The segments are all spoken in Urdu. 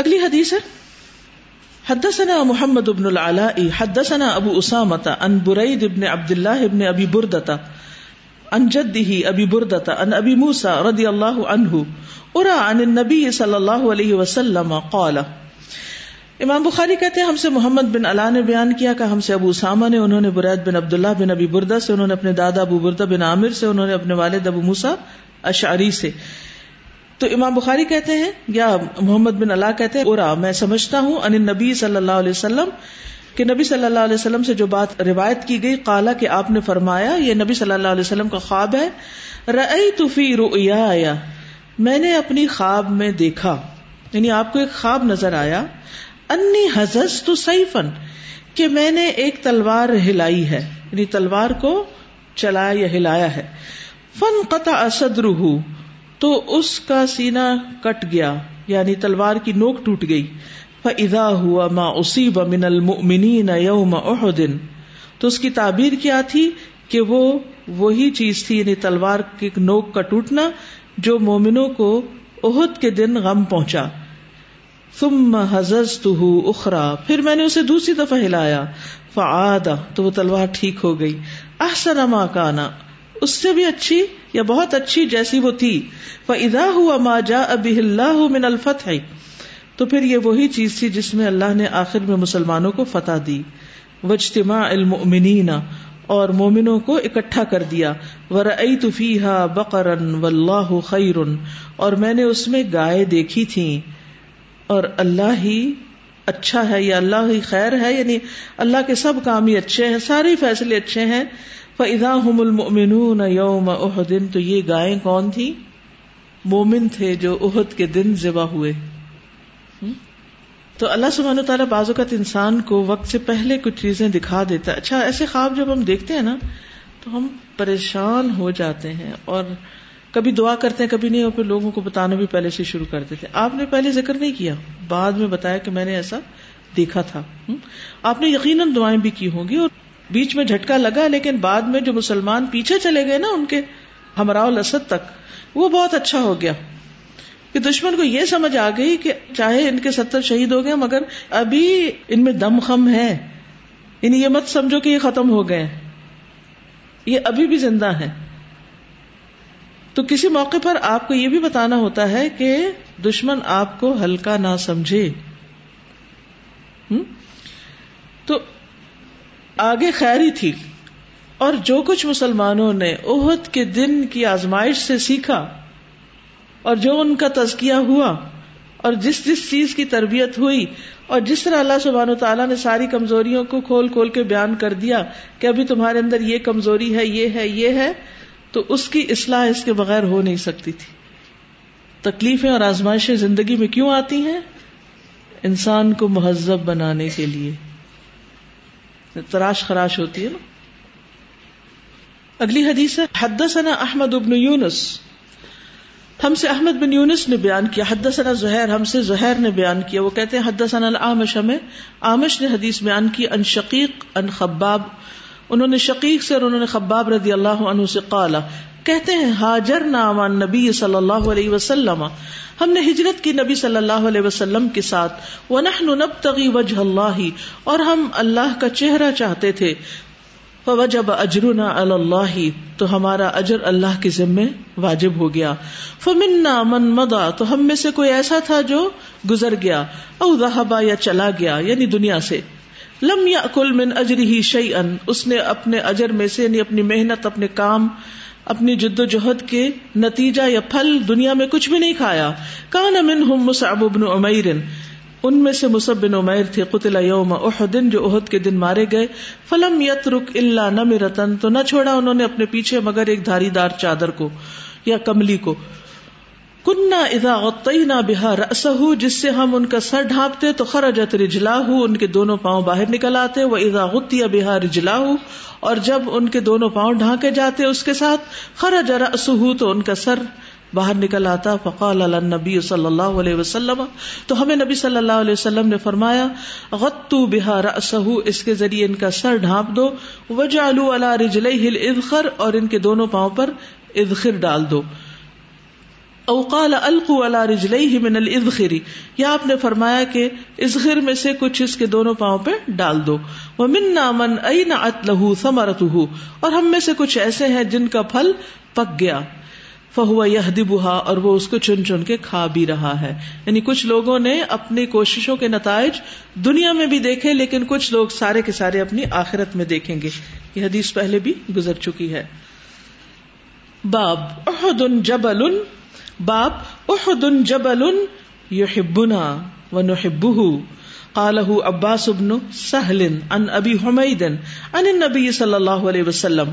اگلی حدیث ہے۔ حدثنا محمد بن العلاء حدثنا ابو اسامة عن بريد بن عبد الله بن ابي بردة عن جده ابي بردة عن ابي موسى رضي الله عنه ارى عن النبي صلى الله عليه وسلم قال۔ امام بخاری کہتے ہیں، ہم سے محمد بن علا نے بیان کیا کہ ہم سے ابو اسامہ نے، انہوں نے برید بن عبداللہ بن ابی بردہ سے، انہوں نے اپنے دادا ابو بردہ بن عامر سے، انہوں نے اپنے والد ابو موسا اشعری سے۔ تو امام بخاری کہتے ہیں یا محمد بن اللہ کہتے ہیں ارا میں سمجھتا ہوں، ان نبی صلی اللہ علیہ وسلم، کہ نبی صلی اللہ علیہ وسلم سے جو بات روایت کی گئی کالا کہ آپ نے فرمایا، یہ نبی صلی اللہ علیہ وسلم کا خواب ہے رئی توفی ریا میں نے اپنی خواب میں دیکھا یعنی آپ کو ایک خواب نظر آیا، انی حزز تو سیفن کہ میں نے ایک تلوار ہلائی ہے یعنی تلوار کو چلایا یا ہلایا ہے فن قطع اسد روح تو اس کا سینا کٹ گیا یعنی تلوار کی نوک ٹوٹ گئی۔ فضا ہوا ما اصیب من المؤمنین یوم احد تو اس کی تعبیر کیا تھی؟ کہ وہ وہی چیز تھی یعنی تلوار کی نوک کا ٹوٹنا، جو مومنوں کو عہد کے دن غم پہنچا۔ ثم حززته اخرى پھر میں نے اسے دوسری دفعہ ہلایا۔ فعاد، تو وہ تلوار ٹھیک ہو گئی۔ احسن ما کانا اس سے بھی اچھی یا بہت اچھی جیسی وہ تھی۔ فاذا هو ما جاء به الله من الفتح۔ تو پھر یہ وہی چیز تھی جس میں اللہ نے آخر میں مسلمانوں کو فتح دی۔ واجتماع المؤمنین اور مومنوں کو اکٹھا کر دیا۔ ورأيت فيها بقرا والله خير۔ اور میں نے اس میں گائے دیکھی تھیں اور اللہ ہی اچھا ہے یا اللہ ہی خیر ہے؟ یعنی اللہ کے سب کام ہی اچھے ہیں، سارے فیصلے اچھے ہیں۔ فضا ہم المن یوم احدن تو یہ گائے کون تھی مومن تھے جو عہد کے دن ذبح ہوئے۔ تو اللہ سبحانہ تعالیٰ بعض اوقات انسان کو وقت سے پہلے کچھ چیزیں دکھا دیتا ہے۔ اچھا ایسے خواب جب ہم دیکھتے ہیں نا، تو ہم پریشان ہو جاتے ہیں اور کبھی دعا کرتے ہیں، کبھی نہیں، اور پھر لوگوں کو بتانا بھی پہلے سے شروع کر دیتے آپ نے پہلے ذکر نہیں کیا، بعد میں بتایا کہ میں نے ایسا دیکھا تھا۔ آپ نے یقیناً دعائیں بھی کی ہوں گی اور بیچ میں جھٹکا لگا لیکن بعد میں جو مسلمان پیچھے چلے گئے نا ان کے ہمراہ الاسد تک، وہ بہت اچھا ہو گیا۔ کہ دشمن کو یہ سمجھ آ گئی کہ چاہے ان کے ستر شہید ہو گئے، مگر ابھی ان میں دم خم ہے۔ یعنی یہ مت سمجھو کہ یہ ختم ہو گئے۔ یہ ابھی بھی زندہ ہے تو کسی موقع پر آپ کو یہ بھی بتانا ہوتا ہے کہ دشمن آپ کو ہلکا نہ سمجھے۔ تو آگے خیری تھی اور جو کچھ مسلمانوں نے عہد کے دن کی آزمائش سے سیکھا اور جو ان کا تزکیہ ہوا اور جس جس چیز کی تربیت ہوئی اور جس طرح اللہ سبحانہ و تعالیٰ نے ساری کمزوریوں کو کھول کھول کے بیان کر دیا کہ ابھی تمہارے اندر یہ کمزوری ہے، یہ ہے یہ ہے، تو اس کی اصلاح اس کے بغیر ہو نہیں سکتی تھی۔ تکلیفیں اور آزمائشیں زندگی میں کیوں آتی ہیں؟ انسان کو مہذب بنانے کے لیے۔ تراش خراش ہوتی ہے نا۔ اگلی حدیث ہے، حدثنا احمد ابن یونس۔ ہم سے احمد بن یونس نے بیان کیا حد ثنا زہر ہم سے زہر نے بیان کیا۔ وہ کہتے ہیں، حدثنا العامش، ہمیں آمش نے حدیث بیان کی، ان شقیق، ان خباب۔ انہوں نے شقیق سے اور انہوں نے خباب رضی اللہ عنہ سے قالا۔ کہتے ہیں، حاجر نام نبی صلی اللہ علیہ وسلم۔ ہم نے ہجرت کی نبی صلی اللہ علیہ وسلم کے ساتھ۔ ونحن نبتغی وجہ اللہ اور ہم اللہ کا چہرہ چاہتے تھے۔ فوجب اجرنا علی اللہ تو ہمارا اجر اللہ کے ذمے واجب ہو گیا۔ فمنا من مدا تو ہم میں سے کوئی ایسا تھا جو گزر گیا۔ او ذهب یا چلا گیا یعنی دنیا سے۔ لم یا کل من اجری ہی شعی ان اس نے اپنے اجر میں سے یعنی اپنی محنت، اپنے کام اپنی جد و جہد کے نتیجہ یا پھل دنیا میں کچھ بھی نہیں کھایا۔ کان امن ہم مصعب ابن عمیر، ان میں سے مصب بن عمیر تھے قتل یوم احدن جو احد کے دن مارے گئے۔ فلم یت رک اللہ نہ تو نہ چھوڑا انہوں نے اپنے پیچھے مگر ایک دھاری دار چادر کو یا کملی کو۔ کنہ ادا غطینا بہا رسہ جس سے ہم ان کا سر ڈھانپتے تو خرجت رجلا ان کے دونوں پاؤں باہر نکل آتے وہ ادا غتیا بہا رجلا اور جب ان کے دونوں پاؤں ڈھانکے جاتے اس کے ساتھ، خرج رسہ تو ان کا سر باہر نکل آتا، فقال نبی صلی اللہ علیہ وسلم۔ تو ہمیں نبی صلی اللہ علیہ وسلم نے فرمایا غتو بہا رسہ اس کے ذریعے ان کا سر ڈھانپ دو وجعلوا على رجلیہ الادخر اور ان کے دونوں پاؤں پر ادخر ڈال دو۔ اوقال القو اللہ رجلئی من الخری یا آپ نے فرمایا کہ ازخر میں سے کچھ اس کے دونوں پاؤں پہ ڈال دو۔ وہ من نامن ائی نہ ات لہو سمرت اور ہم میں سے کچھ ایسے ہیں جن کا پھل پک گیا۔ فہو یہ دبا اور وہ اس کو چن چن کے کھا بھی رہا ہے۔ یعنی کچھ لوگوں نے اپنی کوششوں کے نتائج دنیا میں بھی دیکھے، لیکن کچھ لوگ سارے کے سارے اپنی آخرت میں دیکھیں گے۔ یہ حدیث پہلے بھی گزر چکی ہے۔ باب احد جبل باب احد جبل یحبنا ونحبه. قاله عباس بن سہل ان ابی حمید ان النبی صلی اللہ علیہ وسلم.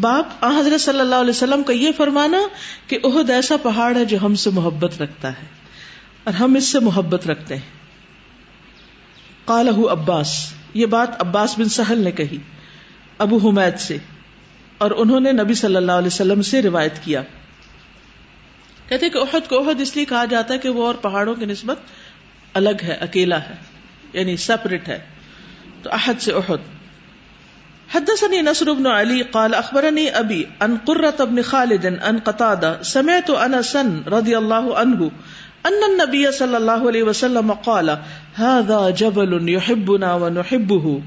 باپ حضرت صلی اللہ علیہ وسلم کا یہ فرمانا کہ عہد ایسا پہاڑ ہے جو ہم سے محبت رکھتا ہے اور ہم اس سے محبت رکھتے ہیں. قالہ عباس. یہ بات عباس بن سہل نے کہی ابو حمید سے اور انہوں نے نبی صلی اللہ علیہ وسلم سے روایت کیا۔ کہتے کہ عہد کو عہد اس لیے کہا جاتا ہے کہ وہ اور پہاڑوں کی نسبت الگ ہے، اکیلا ہے یعنی سپریٹ ہے۔ تو احد سے احد۔ حدثني نصر بن علي قال اخبرني ابي ان قرة بن خالد ان قتادة سمعت انسا رضي الله عنه ان النبي صلى الله عليه وسلم قال، هذا جبل يحبنا ونحبه.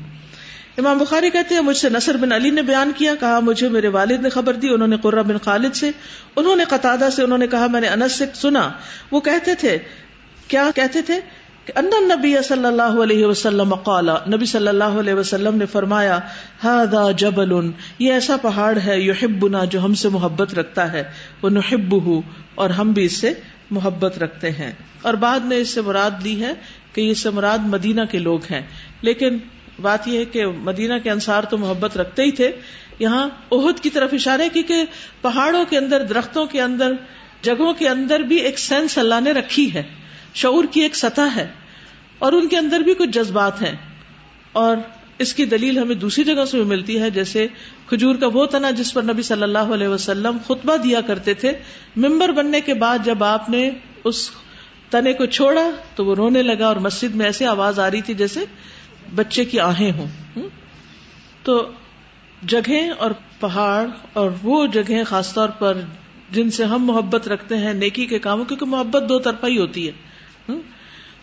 امام بخاری کہتے ہیں، مجھ سے نصر بن علی نے بیان کیا، کہا، مجھے میرے والد نے خبر دی، انہوں نے قرہ بن خالد سے، انہوں نے قطادہ سے، انہوں نے کہا، میں نے انس سے سنا۔ وہ کہتے تھے، کیا کہتے تھے؟ ان نبی صلی اللہ علیہ وسلم قال، نبی صلی اللہ علیہ وسلم نے فرمایا ہادا جبل، یہ ایسا پہاڑ ہے، یحبنا، جو ہم سے محبت رکھتا ہے وہ نحب اور ہم بھی اس سے محبت رکھتے ہیں۔ اور بعد میں اس سے مراد لی ہے کہ اس سے مراد مدینہ کے لوگ ہیں۔ لیکن بات یہ ہے کہ مدینہ کے انصار تو محبت رکھتے ہی تھے۔ یہاں عہد کی طرف اشارے کیونکہ پہاڑوں کے اندر، درختوں کے اندر، جگہوں کے اندر بھی ایک سینس اللہ نے رکھی ہے۔ شعور کی ایک سطح ہے۔ اور ان کے اندر بھی کچھ جذبات ہیں۔ اور اس کی دلیل ہمیں دوسری جگہ سے بھی ملتی ہے، جیسے کھجور کا وہ تنا جس پر نبی صلی اللہ علیہ وسلم خطبہ دیا کرتے تھے۔ ممبر بننے کے بعد جب آپ نے اس تنے کو چھوڑا تو وہ رونے لگا اور مسجد میں ایسے آواز آ رہی تھی جیسے بچے کی آہیں ہوں تو جگہ اور پہاڑ اور وہ جگہ خاص طور پر جن سے ہم محبت رکھتے ہیں، نیکی کے کاموں، کیونکہ محبت دو طرفہ ہی ہوتی ہے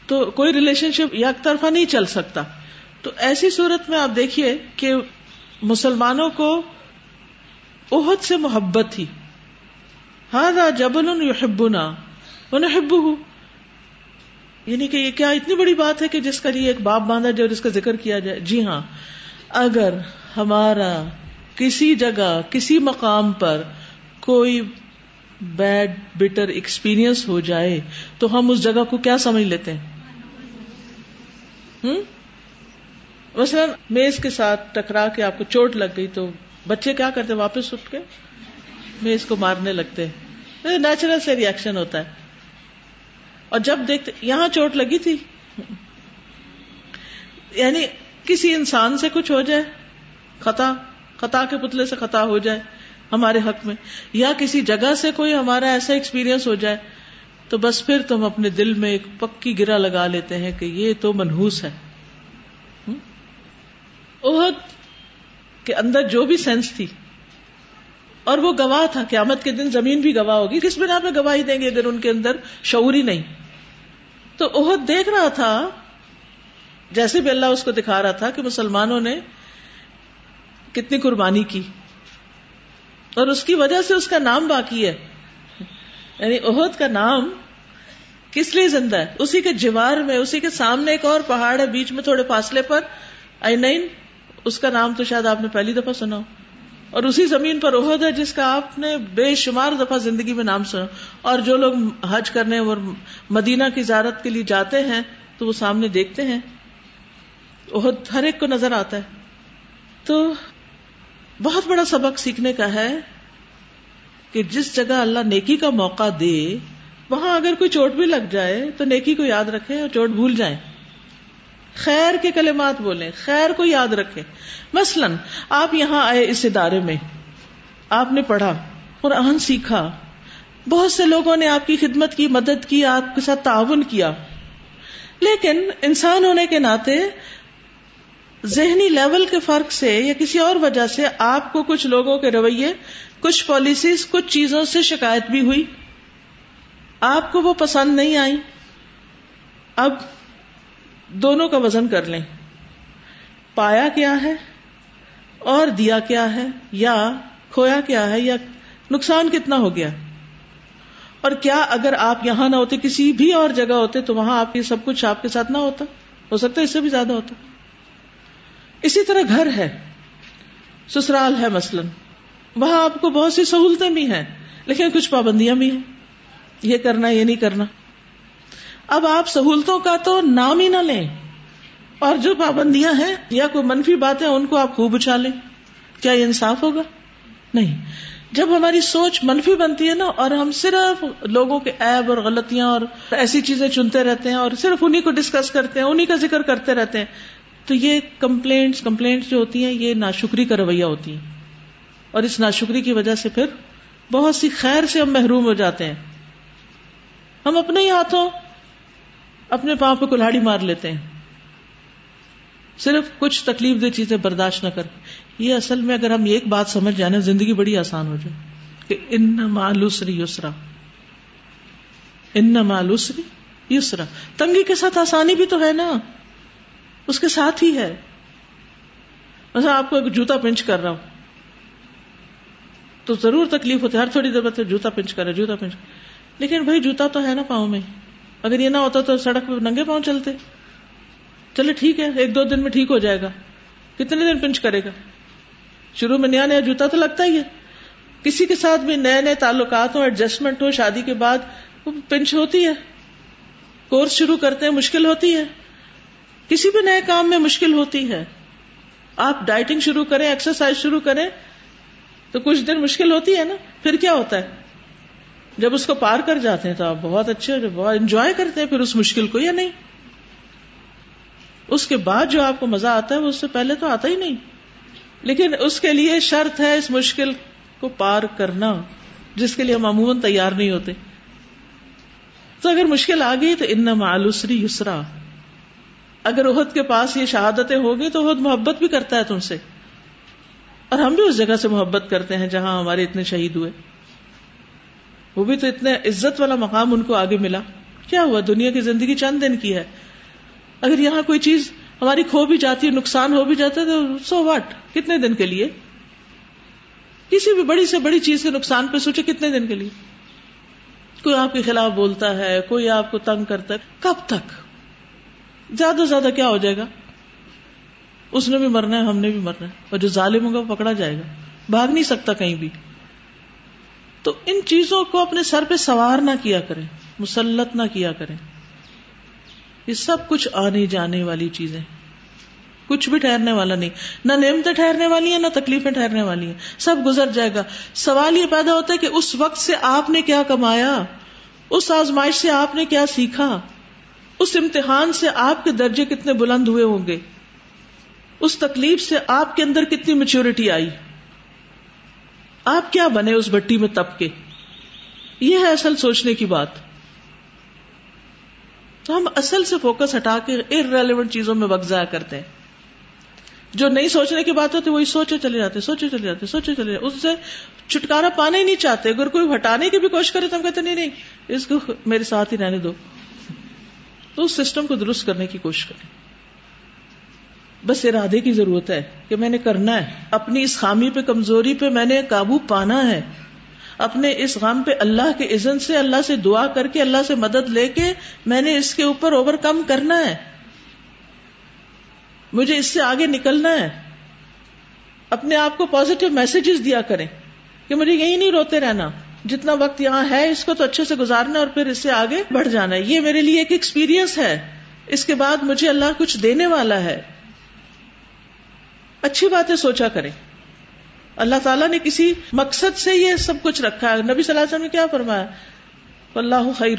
تو کوئی ریلیشن شپ یک طرفہ نہیں چل سکتا۔ تو ایسی صورت میں آپ دیکھیے کہ مسلمانوں کو عہد سے محبت تھی۔ ہاں جبل یحبنا ونحبہ یعنی کہ یہ کیا اتنی بڑی بات ہے کہ جس کا لیے ایک باپ باندھا جائے اور اس کا ذکر کیا جائے؟ جی ہاں۔ اگر ہمارا کسی جگہ، کسی مقام پر کوئی بیڈ بٹر ایکسپیرئنس ہو جائے، تو ہم اس جگہ کو کیا سمجھ لیتے ہیں؟ مثلاً میز کے ساتھ ٹکرا کے آپ کو چوٹ لگ گئی تو بچے کیا کرتے واپس اٹھ کے میز کو مارنے لگتے نیچرل سے ریئیکشن ہوتا ہے۔ اور جب دیکھتے یہاں چوٹ لگی تھی۔ یعنی کسی انسان سے کچھ ہو جائے، خطا خطا کے پتلے سے خطا ہو جائے ہمارے حق میں، یا کسی جگہ سے کوئی ہمارا ایسا ایکسپیرئنس ہو جائے، تو بس پھر تم اپنے دل میں ایک پکی گرا لگا لیتے ہیں کہ یہ تو منہوس ہے۔ عہد کے اندر جو بھی سینس تھی۔ اور وہ گواہ تھا، قیامت کے دن زمین بھی گواہ ہوگی۔ کس بنا پہ گواہی دیں گے اگر ان کے اندر شعوری نہیں؟ تو عہد دیکھ رہا تھا، جیسے بھی اللہ اس کو دکھا رہا تھا کہ مسلمانوں نے کتنی قربانی کی۔ اور اس کی وجہ سے اس کا نام باقی ہے۔ یعنی عہد کا نام کس لیے زندہ ہے؟ اسی کے جوار میں، اسی کے سامنے ایک اور پہاڑ ہے، بیچ میں تھوڑے فاصلے پر این اس کا نام تو شاید آپ نے پہلی دفعہ سنا ہو۔ اور اسی زمین پر عہد ہے جس کا آپ نے بے شمار دفعہ زندگی میں نام سنا اور جو لوگ حج کرنے اور مدینہ کی زیارت کے لیے جاتے ہیں تو وہ سامنے دیکھتے ہیں۔ عہد ہر ایک کو نظر آتا ہے۔ تو بہت بڑا سبق سیکھنے کا ہے کہ جس جگہ اللہ نیکی کا موقع دے، وہاں اگر کوئی چوٹ بھی لگ جائے تو نیکی کو یاد رکھے اور چوٹ بھول جائیں۔ خیر کے کلمات بولیں، خیر کو یاد رکھے مثلا، آپ یہاں آئے اس ادارے میں، آپ نے پڑھا، قرآن سیکھا۔ بہت سے لوگوں نے آپ کی خدمت کی، مدد کی، آپ کے ساتھ تعاون کیا۔ لیکن انسان ہونے کے ناطے ذہنی لیول کے فرق سے یا کسی اور وجہ سے آپ کو کچھ لوگوں کے رویے، کچھ پالیسیز کچھ چیزوں سے شکایت بھی ہوئی۔ آپ کو وہ پسند نہیں آئی۔ اب دونوں کا وزن کر لیں۔ پایا کیا ہے اور دیا کیا ہے یا کھویا کیا ہے یا نقصان کتنا ہو گیا۔ اور کیا اگر آپ یہاں نہ ہوتے، کسی بھی اور جگہ ہوتے، تو وہاں آپ یہ سب کچھ آپ کے ساتھ نہ ہوتا۔ ہو سکتا ہے اس سے بھی زیادہ ہوتا۔ اسی طرح گھر ہے، سسرال ہے مثلاً۔ وہاں آپ کو بہت سی سہولتیں بھی ہیں، لیکن کچھ پابندیاں بھی ہیں۔ یہ کرنا، یہ نہیں کرنا۔ اب آپ سہولتوں کا تو نام ہی نہ لیں اور جو پابندیاں ہیں یا کوئی منفی باتیں ان کو آپ خوب اچھالیں کیا یہ انصاف ہوگا؟ نہیں۔ جب ہماری سوچ منفی بنتی ہے نا، اور ہم صرف لوگوں کے ایب اور غلطیاں اور ایسی چیزیں چنتے رہتے ہیں اور صرف انہیں کو ڈسکس کرتے ہیں انہیں کا ذکر کرتے رہتے ہیں، تو یہ کمپلینٹس کمپلینٹس جو ہوتی ہیں، یہ ناشکری کا رویہ ہوتی ہیں۔ اور اس ناشکری کی وجہ سے پھر بہت سی خیر سے ہم محروم ہو جاتے ہیں۔ ہم اپنے ہی ہاتھوں اپنے پاؤں پہ کلاڑی مار لیتے ہیں۔ صرف کچھ تکلیف دہ چیزیں برداشت نہ کر۔ یہ اصل میں اگر ہم ایک بات سمجھ جائیں نا، زندگی بڑی آسان ہو جائے کہ ان مالوسری یسرا۔ ان مالوسری یسرا۔ تنگی کے ساتھ آسانی بھی تو ہے نا۔ اس کے ساتھ ہی ہے۔ مثلا آپ کو ایک جوتا پنچ کر رہا ہوں۔ تو ضرور تکلیف ہوتی ہے۔ ہر تھوڑی دیر بعد جوتا پنچ کر رہا جوتا پنچ۔ لیکن بھائی، جوتا تو ہے نا پاؤں میں۔ اگر یہ نہ ہوتا تو سڑک پہ ننگے پاؤں چلتے۔ چلے ٹھیک ہے، ایک دو دن میں ٹھیک ہو جائے گا۔ کتنے دن پنچ کرے گا؟ شروع میں نیا نیا جوتا تو لگتا ہی ہے۔ کسی کے ساتھ بھی نئے نئے تعلقات ہوں ایڈجسٹمنٹ ہو، شادی کے بعد وہ پنچ ہوتی ہے۔ کورس شروع کرتے ہیں، مشکل ہوتی ہے۔ کسی بھی نئے کام میں مشکل ہوتی ہے۔ آپ ڈائٹنگ شروع کریں ایکسرسائز شروع کریں، تو کچھ دن مشکل ہوتی ہے نا۔ پھر کیا ہوتا ہے؟ جب اس کو پار کر جاتے ہیں تو آپ بہت اچھے بہت انجوائے کرتے ہیں، پھر اس مشکل کو یا نہیں؟ اس کے بعد جو آپ کو مزہ آتا ہے، وہ اس سے پہلے تو آتا ہی نہیں۔ لیکن اس کے لیے شرط ہے اس مشکل کو پار کرنا، جس کے لیے ہم عموماً تیار نہیں ہوتے۔ تو اگر مشکل آ گئی تو ان معلوسری یسرا۔ اگر عہد کے پاس یہ شہادتیں ہوگی تو عہد محبت بھی کرتا ہے تم سے۔ اور ہم بھی اس جگہ سے محبت کرتے ہیں جہاں ہمارے اتنے شہید ہوئے۔ وہ بھی تو اتنے عزت والا مقام ان کو آگے ملا۔ کیا ہوا؟ دنیا کی زندگی چند دن کی ہے۔ اگر یہاں کوئی چیز ہماری کھو بھی جاتی ہے، نقصان ہو بھی جاتا ہے، تو سو واٹ کتنے دن کے لیے؟ کسی بھی بڑی سے بڑی چیز کے نقصان پہ سوچے کتنے دن کے لیے؟ کوئی آپ کے خلاف بولتا ہے، کوئی آپ کو تنگ کرتا ہے۔ کب تک؟ زیادہ سے زیادہ کیا ہو جائے گا؟ اس نے بھی مرنا ہے، ہم نے بھی مرنا ہے۔ اور جو ظالم ہوگا وہ پکڑا جائے گا۔ بھاگ نہیں سکتا کہیں بھی۔ تو ان چیزوں کو اپنے سر پہ سوار نہ کیا کریں، مسلط نہ کیا کریں۔ یہ سب کچھ آنے جانے والی چیزیں۔ کچھ بھی ٹھہرنے والا نہیں۔ نہ نعمتیں ٹھہرنے والی ہیں، نہ تکلیفیں ٹھہرنے والی ہیں۔ سب گزر جائے گا۔ سوال یہ پیدا ہوتا ہے کہ اس وقت سے آپ نے کیا کمایا؟ اس آزمائش سے آپ نے کیا سیکھا؟ اس امتحان سے آپ کے درجے کتنے بلند ہوئے ہوں گے؟ اس تکلیف سے آپ کے اندر کتنی میچورٹی آئی؟ آپ کیا بنے اس بٹی میں تب کے؟ یہ ہے اصل سوچنے کی بات۔ تو ہم اصل سے فوکس ہٹا کے ریلیونٹ چیزوں میں وقت ضائع کرتے ہیں۔ جو نہیں سوچنے کی بات ہوتی وہی سوچے چلے جاتے سوچے چلے جاتے سوچے چلے جاتے اس سے چھٹکارا پانا ہی نہیں چاہتے۔ اگر کوئی ہٹانے کی بھی کوشش کرے تو ہم کہتے نہیں نہیں، اس کو میرے ساتھ ہی رہنے دو۔ تو اس سسٹم کو درست کرنے کی کوشش کریں۔ بس ارادے کی ضرورت ہے کہ میں نے کرنا ہے۔ اپنی اس خامی پہ کمزوری پہ میں نے قابو پانا ہے۔ اپنے اس غم پہ اللہ کے عزن سے، اللہ سے دعا کر کے، اللہ سے مدد لے کے میں نے اس کے اوپر اوور کم کرنا ہے۔ مجھے اس سے آگے نکلنا ہے۔ اپنے آپ کو پازیٹو میسجز دیا کریں کہ مجھے یہی نہیں روتے رہنا۔ جتنا وقت یہاں ہے، اس کو تو اچھے سے گزارنا اور پھر اس سے آگے بڑھ جانا ہے۔ یہ میرے لیے ایک ایکسپیرئنس ہے۔ اس کے بعد مجھے اللہ کچھ دینے والا ہے۔ اچھی باتیں سوچا کریں۔ اللہ تعالیٰ نے کسی مقصد سے یہ سب کچھ رکھا ہے۔ نبی صلی اللہ علیہ وسلم نے کیا فرمایا؟ اللہ خیر۔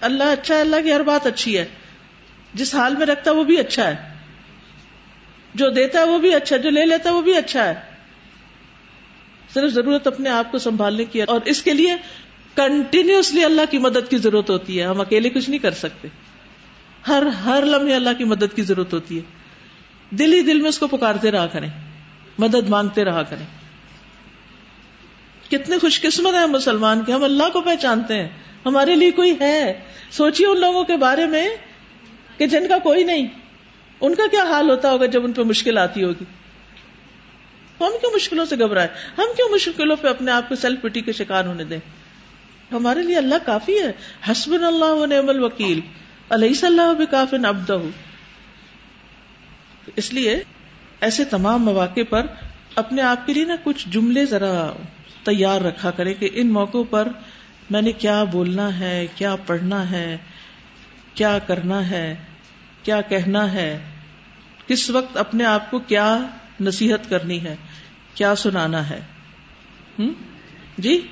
اللہ اچھا ہے، اللہ کی ہر بات اچھی ہے۔ جس حال میں رکھتا وہ بھی اچھا ہے۔ جو دیتا ہے وہ بھی اچھا ہے، جو لے لیتا ہے وہ بھی اچھا ہے۔ صرف ضرورت اپنے آپ کو سنبھالنے کی اور اس کے لیے کنٹینیوسلی اللہ کی مدد کی ضرورت ہوتی ہے۔ ہم اکیلے کچھ نہیں کر سکتے۔ ہر ہر لمحے اللہ کی مدد کی ضرورت ہوتی ہے۔ دل ہی دل میں اس کو پکارتے رہا کریں، مدد مانگتے رہا کریں۔ کتنے خوش قسمت ہیں مسلمان کے ہم اللہ کو پہچانتے ہیں، ہمارے لیے کوئی ہے۔ سوچیے ان لوگوں کے بارے میں کہ جن کا کوئی نہیں۔ ان کا کیا حال ہوتا ہوگا جب ان پہ مشکل آتی ہوگی؟ ہم کیوں مشکلوں سے گھبرائے ہم کیوں مشکلوں پہ اپنے آپ کو سیلف پٹی کے شکار ہونے دیں؟ ہمارے لیے اللہ کافی ہے۔ حسب اللہ نعم الوکیل علیہ صلاح بھی کافی نبد اس لیے ایسے تمام مواقع پر اپنے آپ کے لیے نا کچھ جملے ذرا تیار رکھا کرے کہ ان موقعوں پر میں نے کیا بولنا ہے، کیا پڑھنا ہے، کیا کرنا ہے، کیا کہنا ہے، کس وقت اپنے آپ کو کیا نصیحت کرنی ہے، کیا سنانا ہے۔ جی؟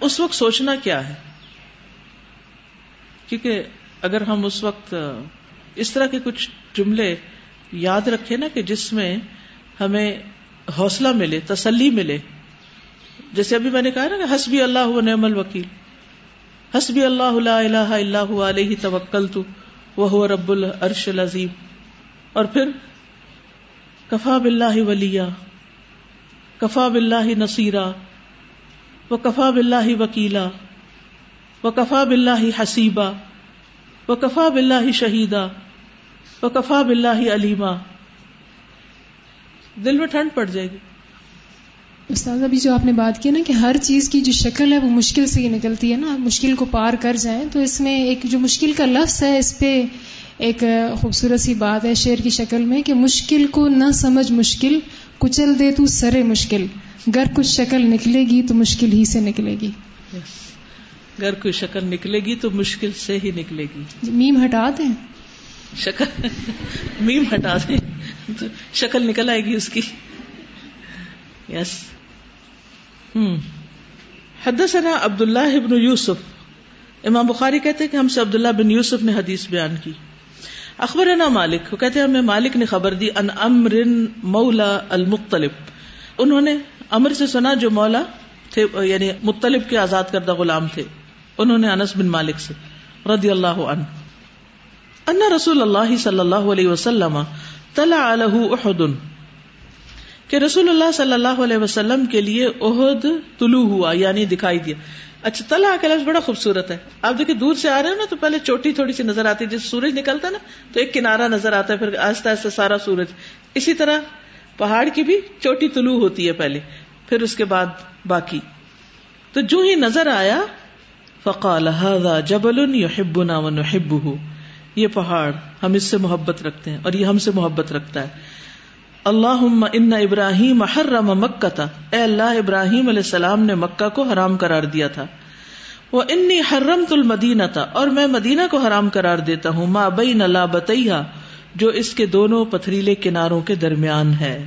اس وقت سوچنا کیا ہے؟ کیونکہ اگر ہم اس وقت اس طرح کے کچھ جملے یاد رکھے نا کہ جس میں ہمیں حوصلہ ملے، تسلی ملے۔ جیسے ابھی میں نے کہا نا کہ حسبی اللہ نعم الوکیل۔ حسبی اللہ لا الہ الا هو علیہ توکلت وہ رب العرش العظیم۔ اور پھر کفا بلّہ ولیہ، کفا بلّہ نصیرہ و کفا بلّہ وکیلا و کفا بلّہ حسیبہ و کفا بلّہ شہیدا و کفا بلّہ علیما۔ دل میں ٹھنڈ پڑ جائے گی۔ استاد ابھی جو آپ نے بات کی نا کہ ہر چیز کی جو شکل ہے وہ مشکل سے ہی نکلتی ہے نا۔ مشکل کو پار کر جائیں تو اس میں ایک جو مشکل کا لفظ ہے اس پہ ایک خوبصورت سی بات ہے شعر کی شکل میں کہ مشکل کو نہ سمجھ مشکل کچل دے تو سرے مشکل۔ گر کچھ شکل نکلے گی تو مشکل ہی سے نکلے گی۔ گر کوئی شکل نکلے گی تو مشکل سے ہی نکلے گی۔ جی، میم ہٹا دیں۔ شکل میم ہٹا دیں۔ تو شکل نکل آئے گی اس کی۔ یس ہوں hmm. حدثنا عبد اللہ ابن یوسف۔ امام بخاری کہتے کہ ہم سے عبداللہ بن یوسف نے حدیث بیان کی۔ اخبر مالک، وہ کہتے ہمیں مالک نے خبر دی، ان امر مولا المختلف انہوں نے امر سے سنا جو مولا تھے یعنی مختلف کے آزاد کردہ غلام تھے۔ انہوں نے انس بن مالک سے، رضی اللہ عنہ۔ ان رسول اللہ صلی اللہ علیہ وسلم طلع علیہ احد، کہ رسول اللہ صلی اللہ علیہ وسلم کے لیے عہد طلوع ہوا یعنی دکھائی دیا۔ اچھا تلا کا لفظ بڑا خوبصورت ہے۔ آپ دیکھیں، دور سے آ رہے ہیں نا، تو پہلے چوٹی تھوڑی سی نظر آتی ہے جس سورج نکلتا ہے نا، تو ایک کنارا نظر آتا ہے، پھر آہستہ آہستہ سارا سورج۔ اسی طرح پہاڑ کی بھی چوٹی طلوع ہوتی ہے پہلے، پھر اس کے بعد باقی۔ تو جو ہی نظر آیا، فقال، هذا جبل يحبنا ونحبه. یہ پہاڑ ہم اس سے محبت رکھتے ہیں اور یہ ہم سے محبت رکھتا ہے۔ اللہ ان ابراہیم حرم مکہ تھا اے اللہ ابراہیم علیہ السلام نے مکہ کو حرام قرار دیا تھا۔ وہ انی حرم تل مدینہ تھا اور میں مدینہ کو حرام قرار دیتا ہوں۔ ماں بئی نلا بتیا جو اس کے دونوں پتھریلے کناروں کے درمیان ہے۔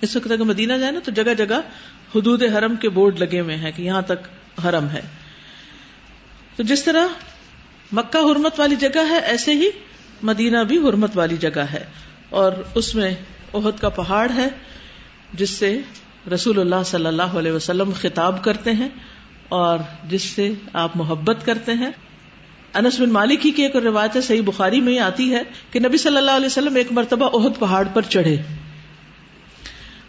اس وقت اگر مدینہ جائے نا، تو جگہ جگہ حدود حرم کے بورڈ لگے ہوئے ہیں کہ یہاں تک حرم ہے۔ تو جس طرح مکہ حرمت والی جگہ ہے، ایسے ہی مدینہ بھی حرمت والی جگہ ہے۔ اور اس میں عہد کا پہاڑ ہے، جس سے رسول اللہ صلی اللہ علیہ وسلم خطاب کرتے ہیں اور جس سے آپ محبت کرتے ہیں۔ انس بن مالک ہی کی ایک روایت صحیح بخاری میں ہی آتی ہے کہ نبی صلی اللہ علیہ وسلم ایک مرتبہ عہد پہاڑ پر چڑھے۔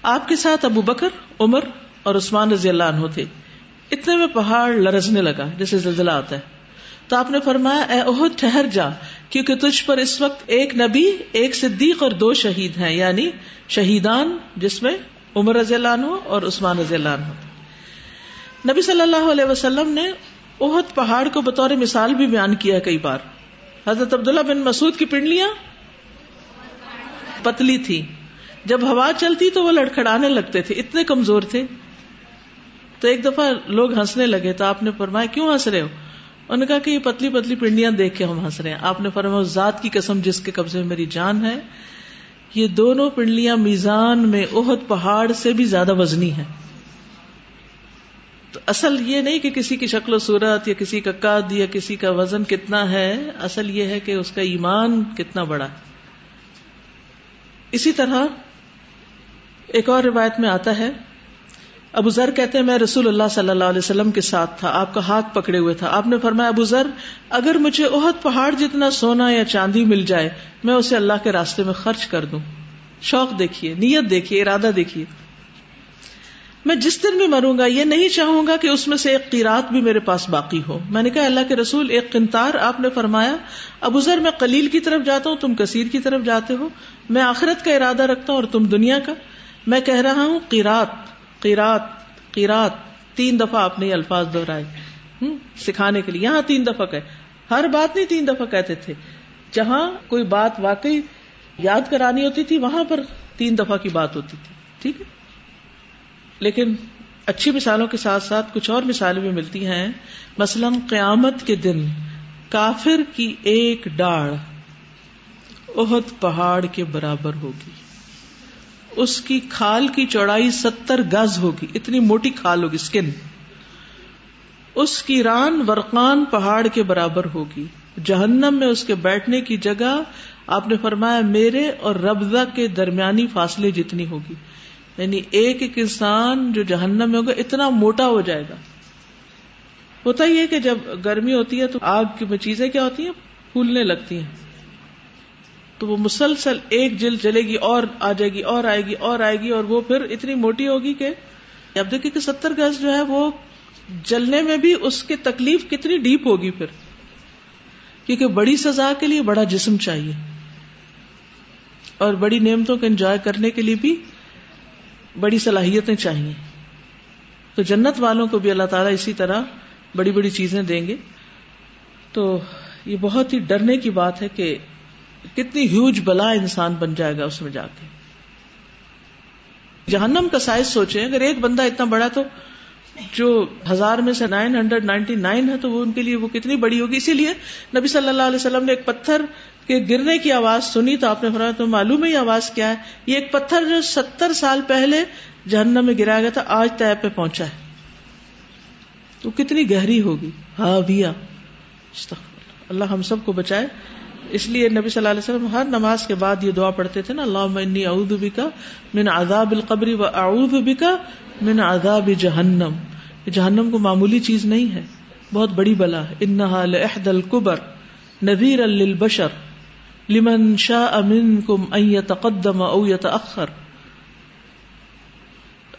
آپ کے ساتھ ابو بکر، عمر اور عثمان رضی اللہ عنہ تھے۔ اتنے میں پہاڑ لرزنے لگا، جیسے زلزلہ آتا ہے۔ تو آپ نے فرمایا، اے عہد ٹھہر جا، کیونکہ تجھ پر اس وقت ایک نبی، ایک صدیق اور دو شہید ہیں یعنی شہیدان جس میں عمر رضی اللہ عنہ اور عثمان رضی اللہ عنہ۔ نبی صلی اللہ علیہ وسلم نے اہد پہاڑ کو بطور مثال بھی بیان کیا کئی بار۔ حضرت عبداللہ بن مسعود کی پنڈلیاں پتلی تھی جب ہوا چلتی تو وہ لڑکھڑانے لگتے تھے، اتنے کمزور تھے۔ تو ایک دفعہ لوگ ہنسنے لگے، تو آپ نے فرمایا، کیوں ہنس رہے ہو؟ انہوں نے کہا کہ یہ پتلی پتلی پنڈیاں دیکھ کے ہم ہنس رہے ہیں۔ آپ نے فرما ذات کی قسم جس کے قبضے میں میری جان ہے، یہ دونوں پنڈلیاں میزان میں اہد پہاڑ سے بھی زیادہ وزنی ہے تو اصل یہ نہیں کہ کسی کی شکل و صورت یا کسی کا قد یا کسی کا وزن کتنا ہے، اصل یہ ہے کہ اس کا ایمان کتنا بڑا اسی طرح ایک اور روایت میں آتا ہے ابو ذر کہتے ہیں، میں رسول اللہ صلی اللہ علیہ وسلم کے ساتھ تھا، آپ کا ہاتھ پکڑے ہوئے تھا. آپ نے فرمایا، ابو ذر، اگر مجھے اہد پہاڑ جتنا سونا یا چاندی مل جائے، میں اسے اللہ کے راستے میں خرچ کر دوں. شوق دیکھیے، نیت دیکھیے، ارادہ دیکھیے۔ میں جس دن بھی مروں گا، یہ نہیں چاہوں گا کہ اس میں سے ایک قیرات بھی میرے پاس باقی ہو. میں نے کہا، اللہ کے رسول، ایک قنتار آپ نے فرمایا، ابو ذر، میں قلیل کی طرف جاتا ہوں، تم کثیر کی طرف جاتے ہو، میں آخرت کا ارادہ رکھتا ہوں اور تم دنیا کا. میں کہہ رہا ہوں، قیرات قیرات قیرات تین دفعہ آپ نے یہ الفاظ دہرائے سکھانے کے لیے، یہاں تین دفعہ کہ ہر بات نہیں تین دفعہ کہتے تھے۔ جہاں کوئی بات واقعی یاد کرانی ہوتی تھی، وہاں پر تین دفعہ کی بات ہوتی تھی۔ ٹھیک ہے؟ لیکن اچھی مثالوں کے ساتھ ساتھ کچھ اور مثالیں بھی ملتی ہیں۔ مثلاً قیامت کے دن کافر کی ایک ڈاڑ اہد پہاڑ کے برابر ہوگی۔ اس کی کھال کی چوڑائی ستر گز ہوگی، اتنی موٹی کھال ہوگی اسکن اس کی ران ورقان پہاڑ کے برابر ہوگی۔ جہنم میں اس کے بیٹھنے کی جگہ، آپ نے فرمایا، میرے اور ربضہ کے درمیانی فاصلے جتنی ہوگی۔ یعنی ایک ایک انسان جو جہنم میں ہوگا، اتنا موٹا ہو جائے گا۔ ہوتا ہی ہے کہ جب گرمی ہوتی ہے تو آگ کی چیزیں کیا ہوتی ہیں؟ پھولنے لگتی ہیں۔ تو وہ مسلسل ایک جل جلے گی اور آ جائے گی، اور آئے گی، اور آئے گی، اور وہ پھر اتنی موٹی ہوگی کہ اب دیکھیے کہ ستر گز جو ہے وہ جلنے میں بھی اس کی تکلیف کتنی ڈیپ ہوگی پھر۔ کیونکہ بڑی سزا کے لیے بڑا جسم چاہیے۔ اور بڑی نعمتوں کو انجوائے کرنے کے لیے بھی بڑی صلاحیتیں چاہیے۔ تو جنت والوں کو بھی اللہ تعالیٰ اسی طرح بڑی بڑی چیزیں دیں گے۔ تو یہ بہت ہی ڈرنے کی بات ہے کہ کتنی ہیوج بلا انسان بن جائے گا اس میں جا کے۔ جہنم کا سائز سوچے اگر ایک بندہ اتنا بڑا تو جو ہزار میں سے نائن ہنڈریڈ نائنٹی نائن ہے تو وہ ان کے لیے وہ کتنی بڑی ہوگی۔ اسی لیے نبی صلی اللہ علیہ وسلم نے ایک پتھر کے گرنے کی آواز سنی تو آپ نے فرمایا، تو معلوم ہے یہ آواز کیا ہے؟ یہ ایک پتھر جو ستر سال پہلے جہنم میں گرایا گیا تھا، آج طے پہ پہنچا ہے۔ تو کتنی گہری ہوگی۔ ہاں بھیا۔ اللہ ہم سب کو بچائے۔ اس لیے نبی صلی اللہ علیہ وسلم ہر نماز کے بعد یہ دعا پڑھتے تھے نا اللہ اعوذ بکا من عذاب القبری و اعوذ بکا من عذاب جہنم۔ جہنم کو معمولی چیز نہیں ہے، بہت بڑی بلا ہے۔ انہا لحد القبر نذیر للبشر لمن شاء منکم ان يتقدم او يتأخر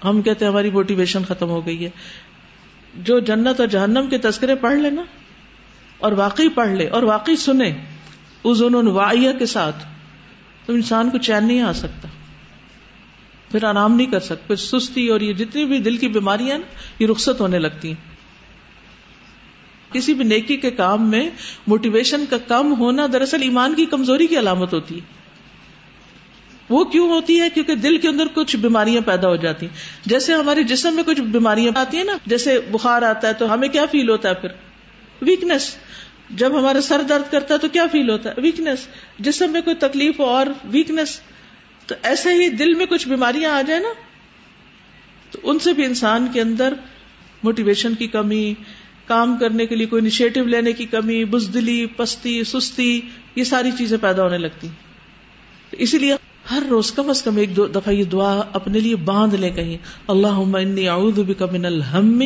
ہم کہتے ہیں ہماری موٹیویشن ختم ہو گئی ہے۔ جو جنت اور جہنم کے تذکرے پڑھ لے نا، اور واقعی پڑھ لے اور واقعی سنے۔ ازن واعیہ کے ساتھ تو انسان کو چین نہیں آ سکتا۔ پھر آرام نہیں کر سکتا پھر سستی اور یہ جتنی بھی دل کی بیماریاں یہ رخصت ہونے لگتی ہیں۔ کسی بھی نیکی کے کام میں موٹیویشن کا کم ہونا دراصل ایمان کی کمزوری کی علامت ہوتی ہے۔ وہ کیوں ہوتی ہے؟ کیونکہ دل کے اندر کچھ بیماریاں پیدا ہو جاتی ہیں۔ جیسے ہمارے جسم میں کچھ بیماریاں آتی ہیں نا، جیسے بخار آتا ہے تو ہمیں کیا فیل ہوتا ہے پھر؟ ویکنیس جب ہمارا سر درد کرتا ہے تو کیا فیل ہوتا ہے؟ ویکنیس جسم میں کوئی تکلیف ہو اور ویکنیس تو ایسے ہی دل میں کچھ بیماریاں آ جائیں نا، تو ان سے بھی انسان کے اندر موٹیویشن کی کمی، کام کرنے کے لیے کوئی انیشیٹو لینے کی کمی، بزدلی، پستی، سستی، یہ ساری چیزیں پیدا ہونے لگتی اسی لیے ہر روز کم از کم ایک دو دفعہ یہ دعا اپنے لیے باندھ لے کہیں۔ اللہ انی اعوذ بک من الہم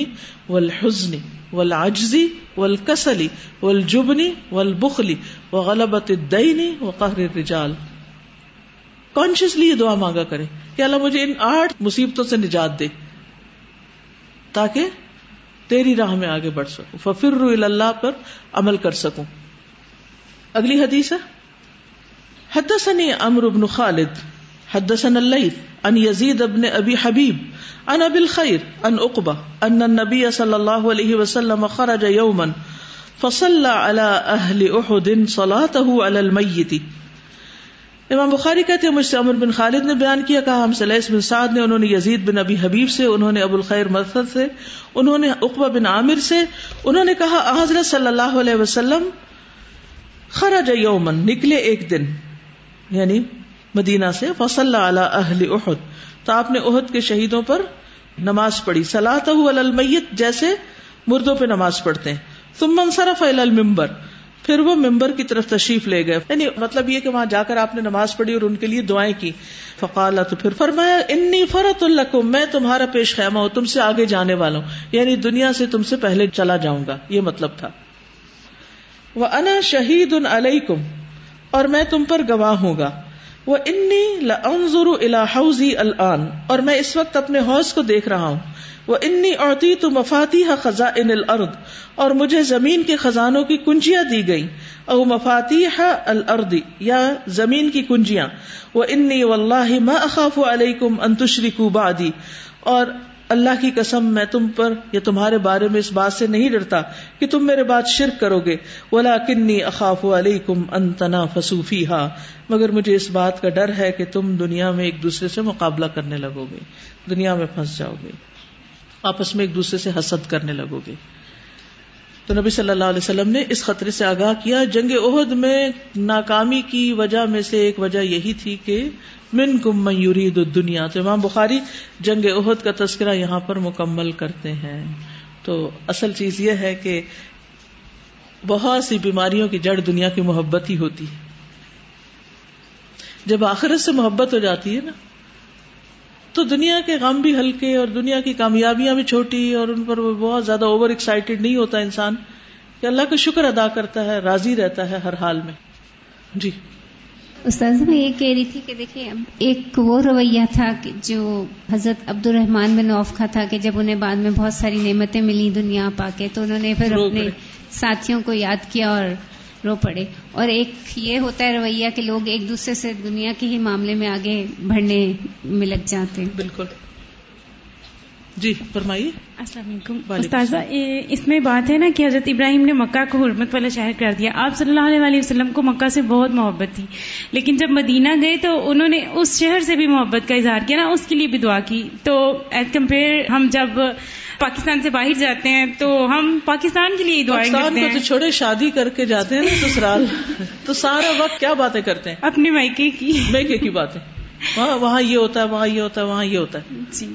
والحزن والعجز والکسل والجبن والبخل وغلبت الدین وقہر الرجال۔ کانشیسلی یہ دعا مانگا کرے کہ اللہ مجھے ان آٹھ مصیبتوں سے نجات دے تاکہ تیری راہ میں آگے بڑھ سکوں۔ ففر اللہ پر عمل کر سکوں۔ اگلی حدیث ہے۔ حدثني عمرو بن خالد، حدثنا الليث عن يزيد بن ابي حبيب عن ابي الخير عن عقبه ان النبي صلى الله عليه وسلم خرج يوما فصلى على اهل احد صلاته على الميت. امام بخاری کہتے ہیں، مجھ سے عمر بن خالد نے بیان کیا، کہا، ہم سلیس بن سعد نے، انہوں نے یزید بن ابی حبیب سے، انہوں نے ابو الخیر مرسد سے، انہوں نے اقبا بن عامر سے، انہوں نے کہا حضرت صلی اللہ علیہ وسلم خرج یومن نکلے ایک دن۔ یعنی مدینہ سے، فصل اہل احد تو آپ نے عہد کے شہیدوں پر نماز پڑھی۔ سلاح المیت جیسے مردوں پہ نماز پڑھتے ہیں۔ تم منصرف المبر پھر وہ ممبر کی طرف تشریف لے گئے۔ یعنی مطلب یہ کہ وہاں جا کر آپ نے نماز پڑھی اور ان کے لیے دعائیں کی۔ فقال تو پھر فرمایا انی فرت اللہ میں تمہارا پیش خیمہ ہوں، تم سے آگے جانے والا ہوں یعنی دنیا سے تم سے پہلے چلا جاؤں گا۔ یہ مطلب تھا۔ وہ انا شہید ان اور میں تم پر گواہ ہوں گا۔ وہ انی لنظر الى حوزی الان، اور میں اس وقت اپنے حوض کو دیکھ رہا ہوں۔ وہ انی عورتی تو مفاتی خزائن الارض، اور مجھے زمین کے خزانوں کی کنجیاں دی گئی۔ او مفاتی الارض، یا زمین کی کنجیاں۔ وہ انی واللہ ما اخاف علیکم ان تشرکوا بعدی، اور اللہ کی قسم میں تم پر یا تمہارے بارے میں اس بات سے نہیں ڈرتا کہ تم میرے بات شرک کرو گے۔ ولا کنی اخاف علیکم انتنا فسوفی ہا مگر مجھے اس بات کا ڈر ہے کہ تم دنیا میں ایک دوسرے سے مقابلہ کرنے لگو گے۔ دنیا میں پھنس جاؤ گے۔ آپس میں ایک دوسرے سے حسد کرنے لگو گے۔ تو نبی صلی اللہ علیہ وسلم نے اس خطرے سے آگاہ کیا۔ جنگ عہد میں ناکامی کی وجہ میں سے ایک وجہ یہی تھی کہ من کم میوری دنیا تو امام بخاری جنگ عہد کا تذکرہ یہاں پر مکمل کرتے ہیں۔ تو اصل چیز یہ ہے کہ بہت سی بیماریوں کی جڑ دنیا کی محبت ہی ہوتی ہے۔ جب آخرت سے محبت ہو جاتی ہے نا تو دنیا کے غم بھی ہلکے اور دنیا کی کامیابیاں بھی چھوٹی اور ان پر بہت زیادہ اوور ایکسائٹیڈ نہیں ہوتا انسان کہ اللہ کا شکر ادا کرتا ہے راضی رہتا ہے ہر حال میں۔ جی۔ استاذ میں یہ کہہ رہی تھی کہ دیکھیں ایک وہ رویہ تھا کہ جو حضرت عبد الرحمان بن اوف کا تھا کہ جب انہیں بعد میں بہت ساری نعمتیں ملی دنیا پا کے تو انہوں نے پھر اپنے ساتھیوں کو یاد کیا اور رو پڑے۔ اور ایک یہ ہوتا ہے رویہ کہ لوگ ایک دوسرے سے دنیا کے ہی معاملے میں آگے بڑھنے میں لگ جاتے ہیں۔ بالکل۔ جی فرمائیے۔ السلام علیکم۔ استاذہ اس میں بات ہے نا کہ حضرت ابراہیم نے مکہ کو حرمت والا شہر کر دیا۔ آپ صلی اللہ علیہ وسلم کو مکہ سے بہت محبت تھی۔ لیکن جب مدینہ گئے تو انہوں نے اس شہر سے بھی محبت کا اظہار کیا نا اس کے لیے بھی دعا کی۔ تو ایز کمپیئر ہم جب پاکستان سے باہر جاتے ہیں تو ہم پاکستان کے لیے دعائیں کرتے ہیں تو چھوڑے شادی کر کے جاتے ہیں نا سسرال تو سارا وقت کیا باتیں کرتے ہیں؟ اپنے مائکے کی۔ مائکے کی باتیں۔ وہاں وہاں یہ ہوتا ہے وہاں یہ ہوتا ہے وہاں یہ ہوتا ہے۔ جی۔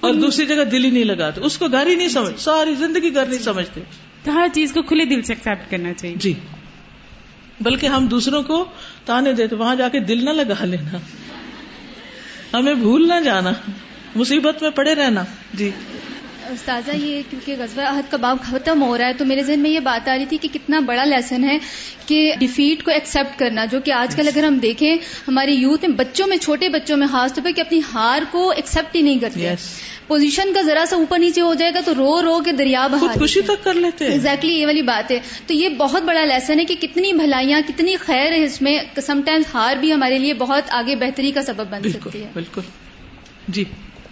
اور دوسری جگہ دل ہی نہیں لگاتے۔ اس کو گھر ہی نہیں سمجھ ساری زندگی گھر نہیں سمجھتے۔ تو ہر چیز کو کھلے دل سے ایکسپٹ کرنا چاہیے۔ جی۔ بلکہ ہم دوسروں کو تانے دیتے وہاں جا کے دل نہ لگا لینا۔ ہمیں بھول نہ جانا۔ مصیبت میں پڑے رہنا۔ جی۔ استاذہ یہ کیونکہ غزوہ عہد کا باب ختم ہو رہا ہے تو میرے ذہن میں یہ بات آ رہی تھی کہ کتنا بڑا لیسن ہے کہ ڈیفیٹ کو ایکسپٹ کرنا جو کہ آج کل اگر ہم دیکھیں ہماری یوتھ میں بچوں میں چھوٹے بچوں میں خاص طور پہ کہ اپنی ہار کو ایکسپٹ ہی نہیں کرتے۔ پوزیشن کا ذرا سا اوپر نیچے ہو جائے گا تو رو رو کے دریا بہا خوشی تک کر لیتے ایگزیکٹلی یہ والی بات ہے۔ تو یہ بہت بڑا لیسن ہے کہ کتنی بھلائیاں کتنی خیر ہے اس میں۔ سم ٹائمز ہار بھی ہمارے لیے بہت آگے بہتری کا سبب بن سکتی ہے۔ بالکل۔ جی۔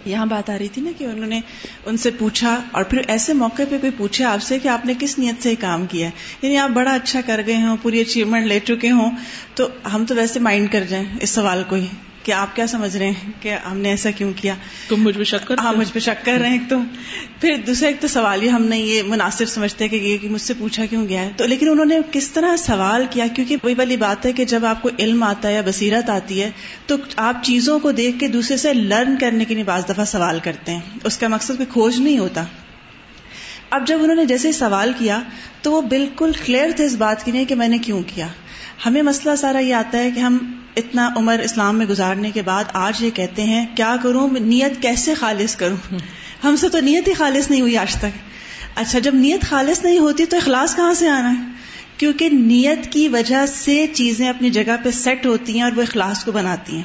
یہاں بات آ رہی تھی نا کہ انہوں نے ان سے پوچھا اور پھر ایسے موقع پہ کوئی پوچھے آپ سے کہ آپ نے کس نیت سے کام کیا ہے؟ یعنی آپ بڑا اچھا کر گئے ہوں، پوری اچیومنٹ لے چکے ہوں، تو ہم تو ویسے مائنڈ کر جائیں اس سوال کو ہی۔ کہ آپ کیا سمجھ رہے ہیں کہ ہم نے ایسا کیوں کیا؟ تم مجھ پہ شک کر ہاں مجھ پہ شک کر رہے ہیں تو پھر دوسرا ایک تو سوال یہ ہم نے یہ مناسب سمجھتے کہ یہ کہ مجھ سے پوچھا کیوں گیا ہے؟ تو لیکن انہوں نے کس طرح سوال کیا؟ کیونکہ وہی والی بات ہے کہ جب آپ کو علم آتا ہے یا بصیرت آتی ہے تو آپ چیزوں کو دیکھ کے دوسرے سے لرن کرنے کے لیے بعض دفعہ سوال کرتے ہیں۔ اس کا مقصد کوئی کھوج نہیں ہوتا۔ اب جب انہوں نے جیسے سوال کیا تو وہ بالکل کلیئر تھے اس بات کی نہیں کہ میں نے کیوں کیا؟ ہمیں مسئلہ سارا یہ آتا ہے کہ ہم اتنا عمر اسلام میں گزارنے کے بعد آج یہ کہتے ہیں کیا کروں؟ نیت کیسے خالص کروں؟ ہم سے تو نیت ہی خالص نہیں ہوئی آج تک۔ اچھا جب نیت خالص نہیں ہوتی تو اخلاص کہاں سے آنا ہے؟ کیونکہ نیت کی وجہ سے چیزیں اپنی جگہ پہ سیٹ ہوتی ہیں اور وہ اخلاص کو بناتی ہیں۔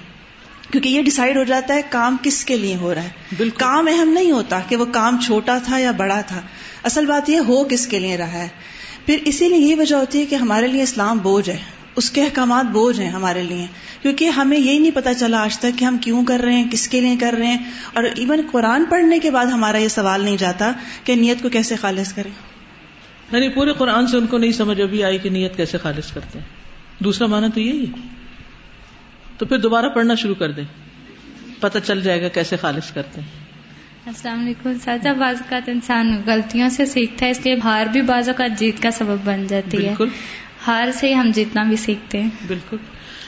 کیونکہ یہ ڈسائڈ ہو جاتا ہے کام کس کے لیے ہو رہا ہے۔ بالکل۔ کام اہم نہیں ہوتا کہ وہ کام چھوٹا تھا یا بڑا تھا۔ اصل بات یہ ہو کس کے لیے رہا ہے۔ پھر اسی لیے یہ وجہ ہوتی ہے کہ ہمارے لیے اسلام بوجھ ہے۔ اس کے احکامات بوجھ ہیں ہمارے لیے۔ کیونکہ ہمیں یہی نہیں پتا چلا آج تک کہ ہم کیوں کر رہے ہیں کس کے لیے کر رہے ہیں۔ اور ایون قرآن پڑھنے کے بعد ہمارا یہ سوال نہیں جاتا کہ نیت کو کیسے خالص کریں۔ یعنی پورے قرآن سے ان کو نہیں سمجھ ابھی آئی کہ نیت کیسے خالص کرتے ہیں۔ دوسرا مانا تو یہی۔ ہے تو پھر دوبارہ پڑھنا شروع کر دیں۔ پتہ چل جائے گا کیسے خالص کرتے ہیں۔ السلام علیکم سازا بعض اوقات انسان غلطیوں سے سیکھتا ہے اس لیے ہار بھی بعض اوقات جیت کا سبب بن جاتی ہے۔ ہار سے ہم جتنا بھی سیکھتے ہیں۔ بالکل۔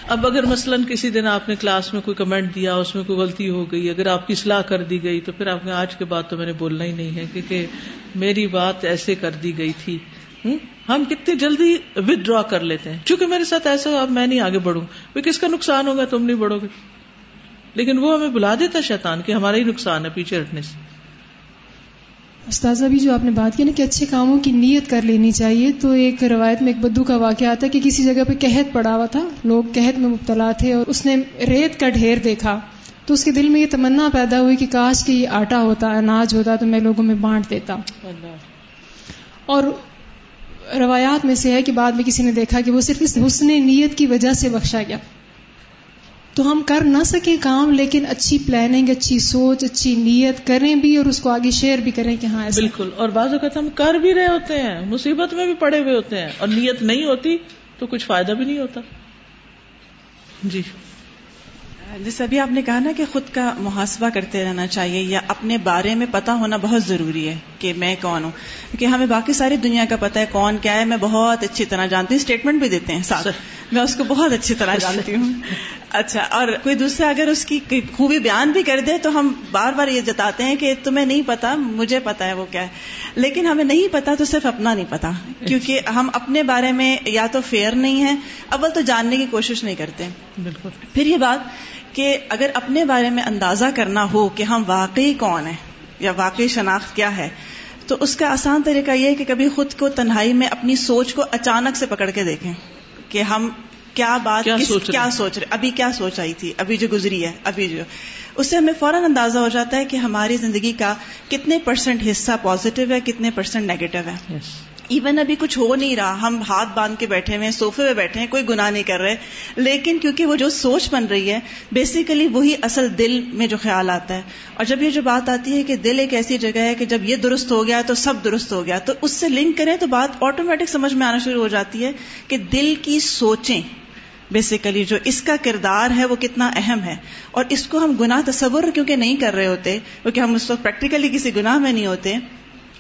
اب اگر مثلاً کسی دن آپ نے کلاس میں کوئی کمنٹ دیا، اس میں کوئی غلطی ہو گئی، اگر آپ کی اصلاح کر دی گئی، تو پھر آپ نے آج کے بعد تو میں نے بولنا ہی نہیں ہے کیونکہ میری بات ایسے کر دی گئی تھی۔ ہم؟ کتنی جلدی ود ڈرا کر لیتے ہیں۔ چونکہ میرے ساتھ ایسا اب میں نہیں آگے بڑھوں۔ کس کا نقصان ہوگا تم نہیں بڑھو گے۔ لیکن وہ ہمیں بلا دیتا شیطان کہ ہمارا ہی نقصان ہے پیچھے ہٹنے سے۔ استاذہ بھی جو آپ نے بات کی نا کہ اچھے کاموں کی نیت کر لینی چاہیے، تو ایک روایت میں ایک بدو کا واقعہ آتا ہے کہ کسی جگہ پہ قحط پڑا ہوا تھا، لوگ قحط میں مبتلا تھے اور اس نے ریت کا ڈھیر دیکھا۔ تو اس کے دل میں یہ تمنا پیدا ہوئی کہ کاش کی آٹا ہوتا، اناج ہوتا، تو میں لوگوں میں بانٹ دیتا۔ اور روایات میں سے ہے کہ بعد میں کسی نے دیکھا کہ وہ صرف اس حسن نیت کی وجہ سے بخشا گیا۔ تو ہم کر نہ سکیں کام لیکن اچھی پلاننگ اچھی سوچ اچھی نیت کریں بھی اور اس کو آگے شیئر بھی کریں کہ ہاں بالکل۔ اور بعض اوقات ہم کر بھی رہے ہوتے ہیں مصیبت میں بھی پڑے ہوئے ہوتے ہیں اور نیت نہیں ہوتی تو کچھ فائدہ بھی نہیں ہوتا۔ جی۔ جیسے ابھی آپ نے کہا نا کہ خود کا محاسبہ کرتے رہنا چاہیے یا اپنے بارے میں پتا ہونا بہت ضروری ہے۔ کہ میں کون ہوں؟ کیونکہ ہمیں باقی ساری دنیا کا پتا ہے کون کیا ہے میں بہت اچھی طرح جانتی ہوں۔ اسٹیٹمنٹ بھی دیتے ہیں ساتھ۔ میں اس کو بہت اچھی طرح جانتی ہوں۔ اچھا اور کوئی دوسرا اگر اس کی خوبی بیان بھی کر دے تو ہم بار بار یہ جتاتے ہیں کہ تمہیں نہیں پتا مجھے پتا ہے وہ کیا ہے۔ لیکن ہمیں نہیں پتا تو صرف اپنا نہیں پتا کیونکہ ہم اپنے بارے میں یا تو فیئر نہیں ہے اول تو جاننے کی کوشش نہیں کرتے۔ بالکل۔ پھر یہ بات کہ اگر اپنے بارے میں اندازہ کرنا ہو کہ ہم واقعی کون ہیں یا واقعی شناخت کیا ہے تو اس کا آسان طریقہ یہ ہے کہ کبھی خود کو تنہائی میں اپنی سوچ کو اچانک سے پکڑ کے دیکھیں کہ ہم کیا بات کیا, کس, سوچ, کیا سوچ رہے ابھی کیا سوچ آئی تھی؟ ابھی جو گزری ہے ابھی جو اس سے ہمیں فوراً اندازہ ہو جاتا ہے کہ ہماری زندگی کا کتنے پرسینٹ حصہ پازیٹو ہے کتنے پرسینٹ نیگیٹو ہے۔ Yes. ایون ابھی کچھ ہو نہیں رہا۔ ہم ہاتھ باندھ کے بیٹھے ہوئے سوفے میں بیٹھے ہیں، کوئی گناہ نہیں کر رہے۔ لیکن کیونکہ وہ جو سوچ بن رہی ہے بیسیکلی وہی اصل دل میں جو خیال آتا ہے۔ اور جب یہ جو بات آتی ہے کہ دل ایک ایسی جگہ ہے کہ جب یہ درست ہو گیا تو سب درست ہو گیا، تو اس سے لنک کریں تو بات آٹومیٹک سمجھ میں آنا شروع ہو جاتی ہے کہ دل کی سوچیں بیسیکلی جو اس کا کردار ہے وہ کتنا اہم ہے۔ اور اس کو ہم گناہ تصور کیونکہ نہیں کر رہے ہوتے، کیونکہ ہم اس وقت پریکٹیکلی کسی گناہ میں نہیں ہوتے۔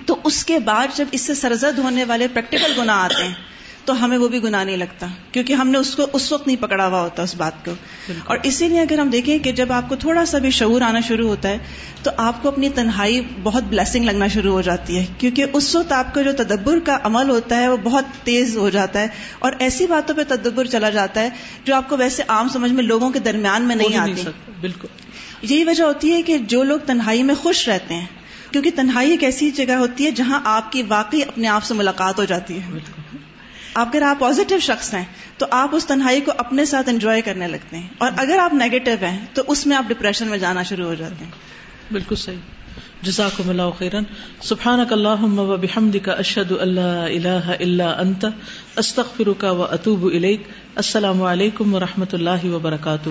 تو اس کے بعد جب اس سے سرزد ہونے والے پریکٹیکل گنا آتے ہیں تو ہمیں وہ بھی گناہ نہیں لگتا کیونکہ ہم نے اس کو اس وقت نہیں پکڑا ہوا ہوتا اس بات کو۔ اور اسی لیے اگر ہم دیکھیں کہ جب آپ کو تھوڑا سا بھی شعور آنا شروع ہوتا ہے تو آپ کو اپنی تنہائی بہت بلیسنگ لگنا شروع ہو جاتی ہے کیونکہ اس وقت آپ کا جو تدبر کا عمل ہوتا ہے وہ بہت تیز ہو جاتا ہے۔ اور ایسی باتوں پہ تدبر چلا جاتا ہے جو آپ کو ویسے عام سمجھ میں لوگوں کے درمیان میں نہیں آتی۔ بالکل۔ یہی وجہ ہوتی ہے کہ جو لوگ تنہائی میں خوش رہتے ہیں کیونکہ تنہائی ایک ایسی جگہ ہوتی ہے جہاں آپ کی واقعی اپنے آپ سے ملاقات ہو جاتی ہے۔ اگر آپ پازیٹو شخص ہیں، تو آپ اس تنہائی کو اپنے ساتھ انجوائے کرنے لگتے ہیں۔ اور اگر آپ نیگیٹو ہیں، تو اس میں آپ ڈپریشن میں جانا شروع ہو جاتے ہیں۔ بالکل صحیح۔ جزاک اللہ خیرن۔ سبحان کا و بحمد کا اشد اللہ اللہ اللہ انت استخر کا و اطوب السلام علیکم و رحمۃ اللہ وبرکاتہ۔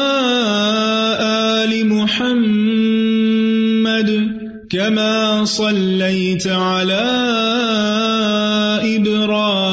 كما صليت على إبراهيم